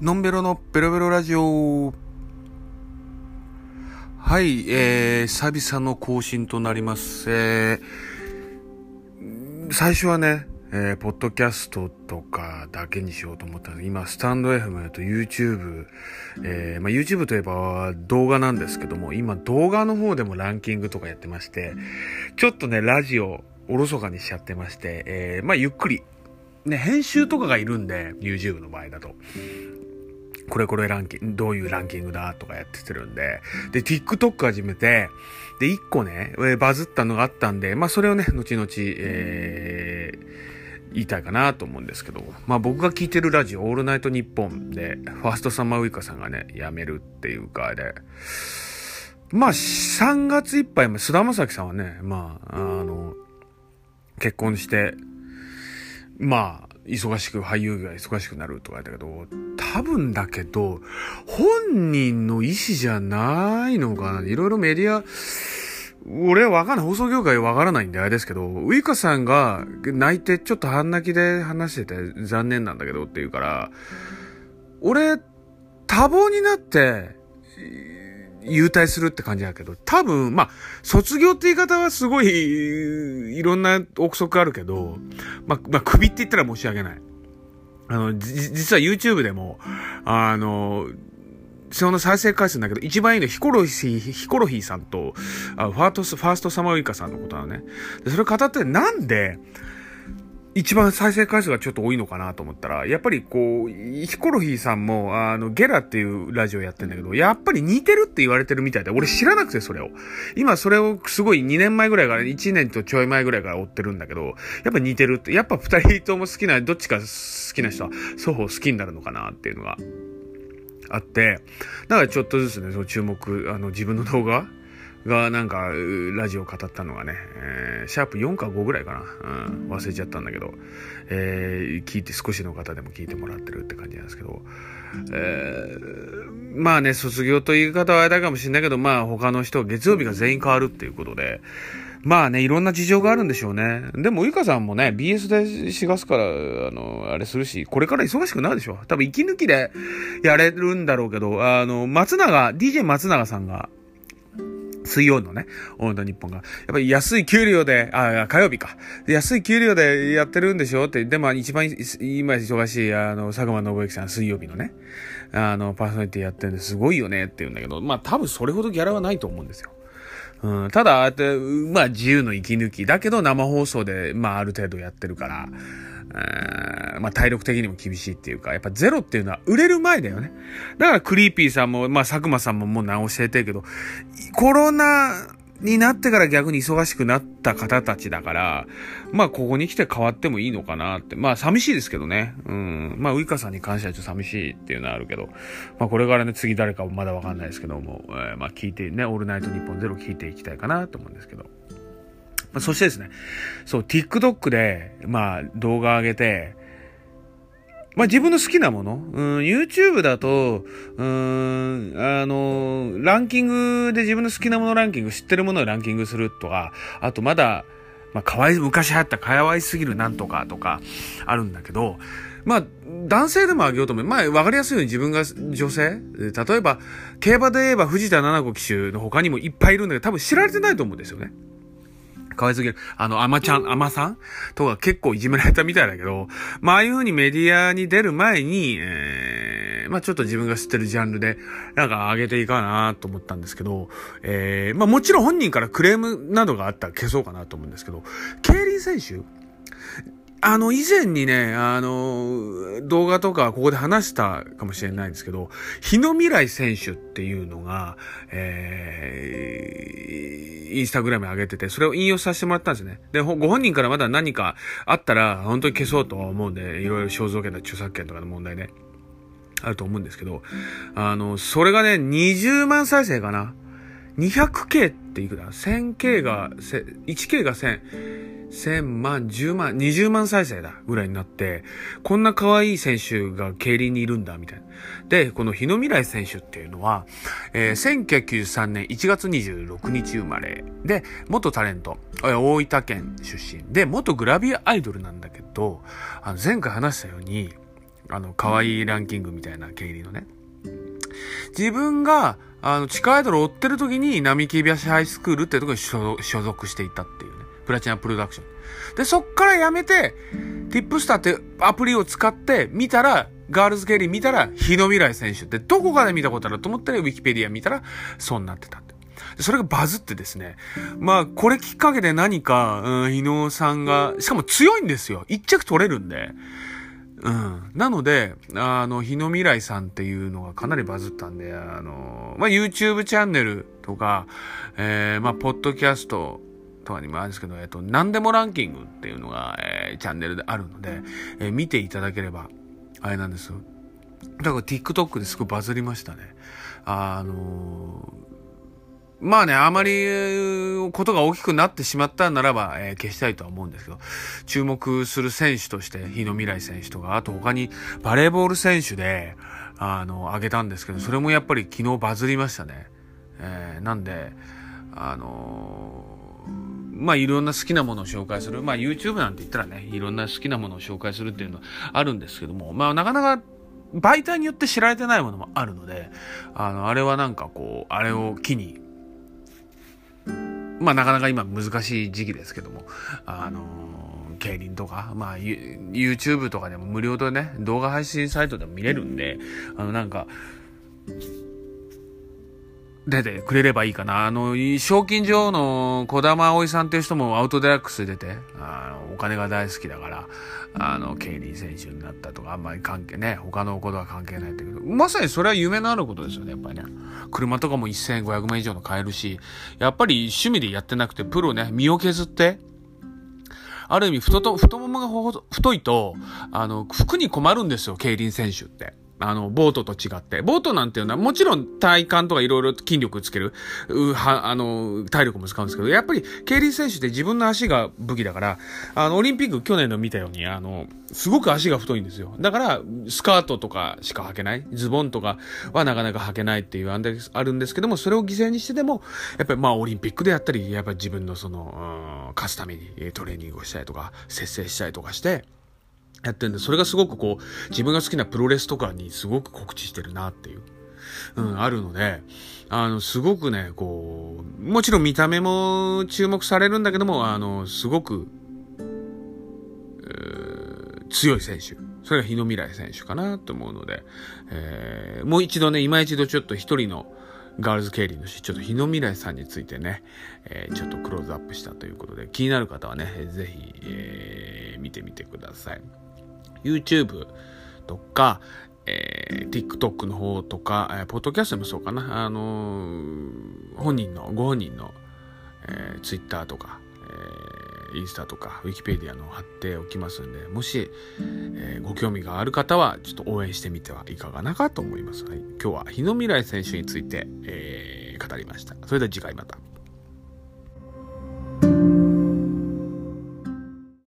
のんべろのベロベロラジオ。はい、えー、久々の更新となります。えー、最初はね、えー、ポッドキャストとかだけにしようと思ったんで、今、スタンド FM と YouTube、えー、まあ、YouTube といえば動画なんですけども、今動画の方でもランキングとかやってまして、ちょっとね、ラジオ、おろそかにしちゃってまして、えー、まあ、ゆっくり、ね、編集とかがいるんで、YouTube の場合だと。これこれランキング、どういうランキングだとかやっててるんで、で、TikTok 始めて、で、一個ね、バズったのがあったんで、まあそれをね、後々、えー、言いたいかなと思うんですけど、まあ僕が聞いてるラジオ、オールナイトニッポンで、ファーストサマーウイカさんがね、辞めるっていうかで、まあ3月いっぱい、菅田将暉さんはね、まあ、あの、結婚して、まあ、忙しく、俳優が忙しくなるとか言ったけど、多分だけど、本人の意思じゃないのかな。いろいろメディア、俺はわかんない。放送業界わからないんであれですけど、ウイカさんが泣いてちょっと半泣きで話してて残念なんだけどって言うから、俺、多忙になって、優退するって感じだけど、多分、まあ、卒業って言い方はすごい、いろんな憶測あるけど、まあ、まあ、首って言ったら申し訳ない。あの、実は YouTube でも、あの、その再生回数だけど、一番いいのはヒコロヒー、ヒコロヒーさんと、あファートス、ファーストサマーウイカさんのことなのね。でそれを語ってなんで、一番再生回数がちょっと多いのかなと思ったら、やっぱりこう、ヒコロヒーさんも、あの、ゲラっていうラジオやってんだけど、やっぱり似てるって言われてるみたいで、俺知らなくてそれを。今それをすごい2年前ぐらいから、1年とちょい前ぐらいから追ってるんだけど、やっぱ似てるって、やっぱ2人とも好きな、どっちか好きな人は、双方好きになるのかなっていうのがあって、だからちょっとずつね、その注目、あの、自分の動画がなんか、ラジオ語ったのがね、えー、シャープ4か5ぐらいかな。うん、忘れちゃったんだけど、えー、聞いて少しの方でも聞いてもらってるって感じなんですけど、えー、まあね、卒業という方はあれだかもしれないけど、まあ他の人、月曜日が全員変わるっていうことで、まあね、いろんな事情があるんでしょうね。でも、ゆかさんもね、BS で4月から、あの、あれするし、これから忙しくなるでしょ。多分息抜きでやれるんだろうけど、あの、松永、DJ 松永さんが、水曜のね、オールド日本が。やっぱり安い給料で、あ、火曜日か。安い給料でやってるんでしょって、でも一番今忙しい、あの、佐久間信之さん水曜日のね、あの、パーソナリティやってるんですごいよねって言うんだけど、まあ多分それほどギャラはないと思うんですよ。うん、ただ、あって、まあ自由の息抜き。だけど生放送で、まあある程度やってるから、まあ体力的にも厳しいっていうか、やっぱゼロっていうのは売れる前だよね。だからクリーピーさんも、まあ佐久間さんももう直しててるけど、コロナになってから逆に忙しくなった方たちだから、まあここに来て変わってもいいのかなって。まあ寂しいですけどね。うん。まあウイカさんに関してはちょっと寂しいっていうのはあるけど、まあこれからね次誰かもまだわかんないですけども、えー、まあ聞いてね、オールナイトニッポンゼロ聞いていきたいかなと思うんですけど。まあ、そしてですね、そう、TikTok で、まあ、動画上げて、まあ、自分の好きなもの、うん、YouTube だと、うん、あの、ランキングで自分の好きなものランキング、知ってるものをランキングするとか、あとまだ、まあ、可愛い、昔流行った可愛すぎるなんとかとか、あるんだけど、まあ、男性でもあげようと思う。まあ、わかりやすいように自分が女性例えば、競馬で言えば藤田七子騎手の他にもいっぱいいるんだけど、多分知られてないと思うんですよね。可愛すぎる。あの、アマちゃん、アマさんとか結構いじめられたみたいだけど、まあ、ああいう風にメディアに出る前に、えー、まあ、ちょっと自分が知ってるジャンルで、なんか上げていかなと思ったんですけど、えー、まあ、もちろん本人からクレームなどがあったら消そうかなと思うんですけど、競輪選手あの、以前にね、あの、動画とかここで話したかもしれないんですけど、日野未来選手っていうのが、えー、インスタグラム上げてて、それを引用させてもらったんですね。で、ご本人からまだ何かあったら、本当に消そうと思うんで、いろいろ肖像権と著作権とかの問題ね、あると思うんですけど、あの、それがね、20万再生かな？200K っていくら ?1000K が、1K が1000。1000万、10万、20万再生だぐらいになって、こんな可愛い選手が競輪にいるんだ、みたいな。で、この日野未来選手っていうのは、えー、1993年1月26日生まれで、元タレント、大分県出身で、元グラビアアイドルなんだけど、あの前回話したように、あの、可愛いランキングみたいな経理のね。自分が、あの、地下アイドルを追ってる時に、並木橋ハイスクールってところに所属していたっていう。プラチナプロダクション。で、そっから辞めて、ティップスターってアプリを使って見たら、ガールズケリー見たら、日野未来選手ってどこかで見たことあると思ったら、ウィキペディア見たら、そうなってたって。それがバズってですね。まあ、これきっかけで何か、うん、日野さんが、しかも強いんですよ。一着取れるんで。うん。なので、あの、日野未来さんっていうのがかなりバズったんで、あの、まあ、YouTube チャンネルとか、えー、まあ、ポッドキャストとかにもあるんですけど、えっ、と、何でもランキングっていうのが、えー、チャンネルであるので、えー、見ていただければ、あれなんです。だから TikTok ですごいバズりましたね。あのまあね、あまり、ことが大きくなってしまったならば、えー、消したいとは思うんですけど、注目する選手として、日野未来選手とか、あと他にバレーボール選手で、あの、あげたんですけど、それもやっぱり昨日バズりましたね。えー、なんで、あの、まあいろんな好きなものを紹介する。まあ YouTube なんて言ったらね、いろんな好きなものを紹介するっていうのはあるんですけども、まあなかなか媒体によって知られてないものもあるので、あの、あれはなんかこう、あれを機に、まあなかなか今難しい時期ですけども、あの、競輪とか、まあ YouTube とかでも無料でね、動画配信サイトでも見れるんで、あのなんか、出てくれればいいかな。あの、賞金女王の小玉葵さんっていう人もアウトデラックス出て、あの、お金が大好きだから、あの、競輪選手になったとか、あんまり関係ね、他のことは関係ないんだけど、まさにそれは夢のあることですよね、やっぱりね。車とかも1500万以上の買えるし、やっぱり趣味でやってなくて、プロね、身を削って、ある意味太と、太ももが太いと、あの、服に困るんですよ、競輪選手って。あの、ボートと違って。ボートなんていうのはもちろん体幹とかいろいろ筋力つける、うは、あの、体力も使うんですけど、やっぱり競輪選手って自分の足が武器だから、あの、オリンピック去年の見たように、あの、すごく足が太いんですよ。だから、スカートとかしか履けない、ズボンとかはなかなか履けないっていうあるんですけども、それを犠牲にしてでも、やっぱりまあオリンピックでやったり、やっぱり自分のその、うん、勝つためにトレーニングをしたりとか、節制したりとかして、やってるんで、それがすごくこう、自分が好きなプロレスとかにすごく告知してるなっていう、うん、あるので、あの、すごくね、こう、もちろん見た目も注目されるんだけども、あの、すごく、強い選手。それが日野未来選手かなと思うので、えー、もう一度ね、今一度ちょっと一人のガールズ競輪のし、ちょっと日野未来さんについてね、えー、ちょっとクローズアップしたということで、気になる方はね、ぜひ、えー、見てみてください。YouTube とか、えー、TikTok の方とか、えー、ポッドキャストもそうかな、あのー、本人の、ご本人の、えー、Twitter とか、えー、インスタとか、Wikipedia の貼っておきますんで、もし、えー、ご興味がある方は、ちょっと応援してみてはいかがなかと思います。はい、今日は日野未来選手について、えー、語りました。それでは次回また。